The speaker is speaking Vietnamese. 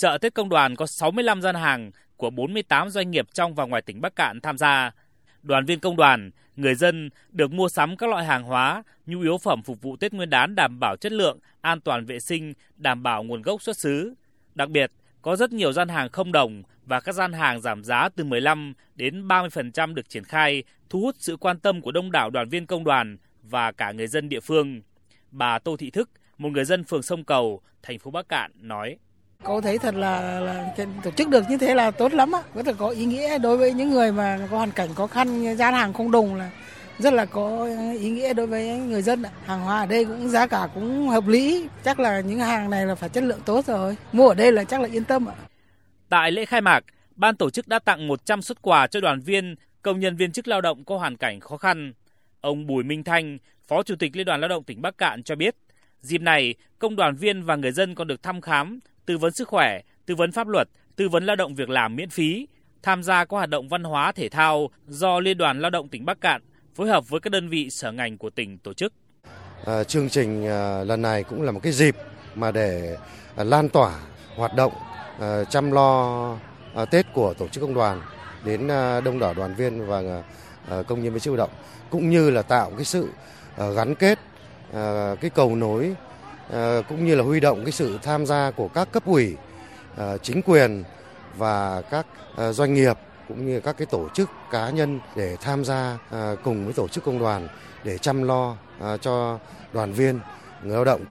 Chợ Tết Công đoàn có 65 gian hàng của 48 doanh nghiệp trong và ngoài tỉnh Bắc Cạn tham gia. Đoàn viên công đoàn, người dân được mua sắm các loại hàng hóa, nhu yếu phẩm phục vụ Tết Nguyên đán đảm bảo chất lượng, an toàn vệ sinh, đảm bảo nguồn gốc xuất xứ. Đặc biệt, có rất nhiều gian hàng không đồng và các gian hàng giảm giá từ 15 đến 30% được triển khai, thu hút sự quan tâm của đông đảo đoàn viên công đoàn và cả người dân địa phương. Bà Tô Thị Thức, một người dân phường Sông Cầu, thành phố Bắc Cạn nói: Cô thấy thật là, là tổ chức được như thế là tốt lắm á, rất là có ý nghĩa đối với những người mà có hoàn cảnh khó khăn, gian hàng không đồng là rất là có ý nghĩa đối với người dân. Hàng hóa ở đây cũng giá cả cũng hợp lý, chắc là những hàng này là phải chất lượng tốt rồi. Mua ở đây là chắc là yên tâm ạ. Tại lễ khai mạc, ban tổ chức đã tặng 100 xuất quà cho đoàn viên, công nhân viên chức lao động có hoàn cảnh khó khăn. Ông Bùi Minh Thanh, Phó Chủ tịch Liên đoàn Lao động tỉnh Bắc Cạn cho biết, dịp này, công đoàn viên và người dân còn được thăm khám, tư vấn sức khỏe, tư vấn pháp luật, tư vấn lao động việc làm miễn phí, tham gia các hoạt động văn hóa thể thao do Liên đoàn Lao động tỉnh Bắc Cạn phối hợp với các đơn vị sở ngành của tỉnh tổ chức. À, chương trình à, lần này cũng là một cái dịp mà để à, lan tỏa hoạt động à, chăm lo à, Tết của tổ chức công đoàn đến à, đông đảo đoàn viên và à, công nhân viên chức lao động cũng như là tạo cái sự à, gắn kết à, cái cầu nối Ờ, cũng như là huy động cái sự tham gia của các cấp ủy ờ, chính quyền và các ờ, doanh nghiệp cũng như các cái tổ chức cá nhân để tham gia cùng với tổ chức công đoàn để chăm lo cho đoàn viên, người lao động.